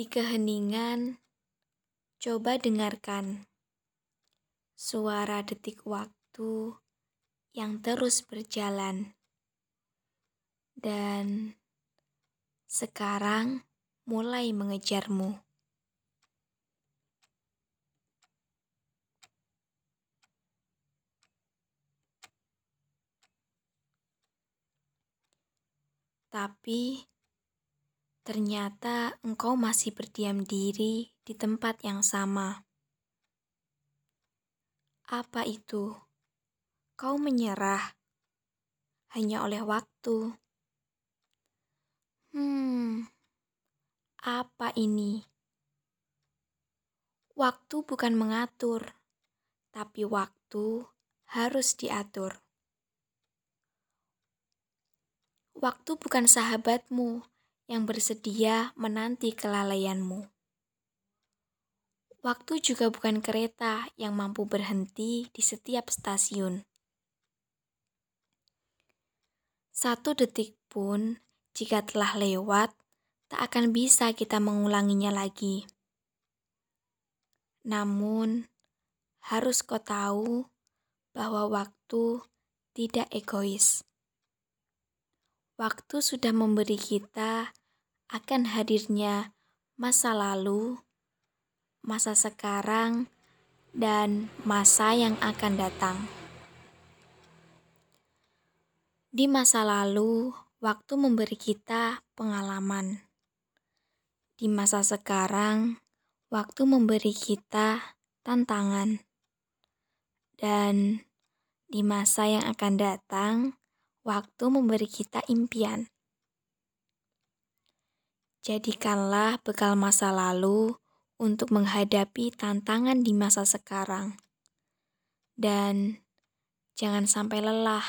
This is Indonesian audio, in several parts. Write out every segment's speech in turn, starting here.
Di keheningan, coba dengarkan suara detik waktu yang terus berjalan, dan sekarang mulai mengejarmu. Tapi ternyata engkau masih berdiam diri di tempat yang sama. Apa itu? Kau menyerah hanya oleh waktu. Hmm, apa ini? Waktu bukan mengatur, tapi waktu harus diatur. Waktu bukan sahabatmu yang bersedia menanti kelalaianmu. Waktu juga bukan kereta yang mampu berhenti di setiap stasiun. Satu detik pun, jika telah lewat, tak akan bisa kita mengulanginya lagi. Namun, harus kau tahu bahwa waktu tidak egois. Waktu sudah memberi kita akan hadirnya masa lalu, masa sekarang, dan masa yang akan datang. Di masa lalu, waktu memberi kita pengalaman. Di masa sekarang, waktu memberi kita tantangan. Dan di masa yang akan datang, waktu memberi kita impian. Jadikanlah bekal masa lalu untuk menghadapi tantangan di masa sekarang, dan jangan sampai lelah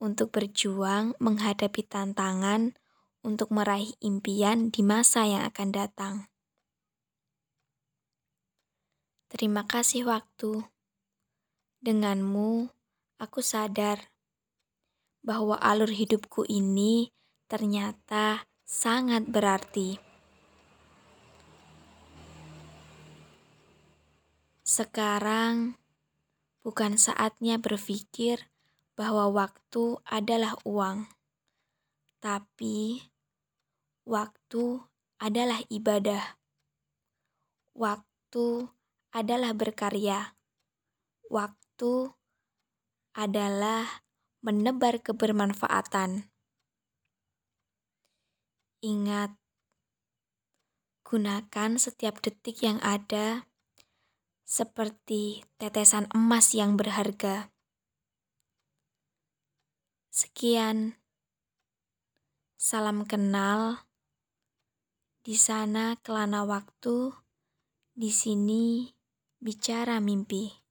untuk berjuang menghadapi tantangan untuk meraih impian di masa yang akan datang. Terima kasih, waktu. Denganmu, aku sadar bahwa alur hidupku ini ternyata sangat berarti. Sekarang bukan saatnya berpikir bahwa waktu adalah uang, tapi waktu adalah ibadah. Waktu adalah berkarya. Waktu adalah menebar kebermanfaatan. Ingat, gunakan setiap detik yang ada seperti tetesan emas yang berharga. Sekian, salam kenal. Di sana kelana waktu, di sini bicara mimpi.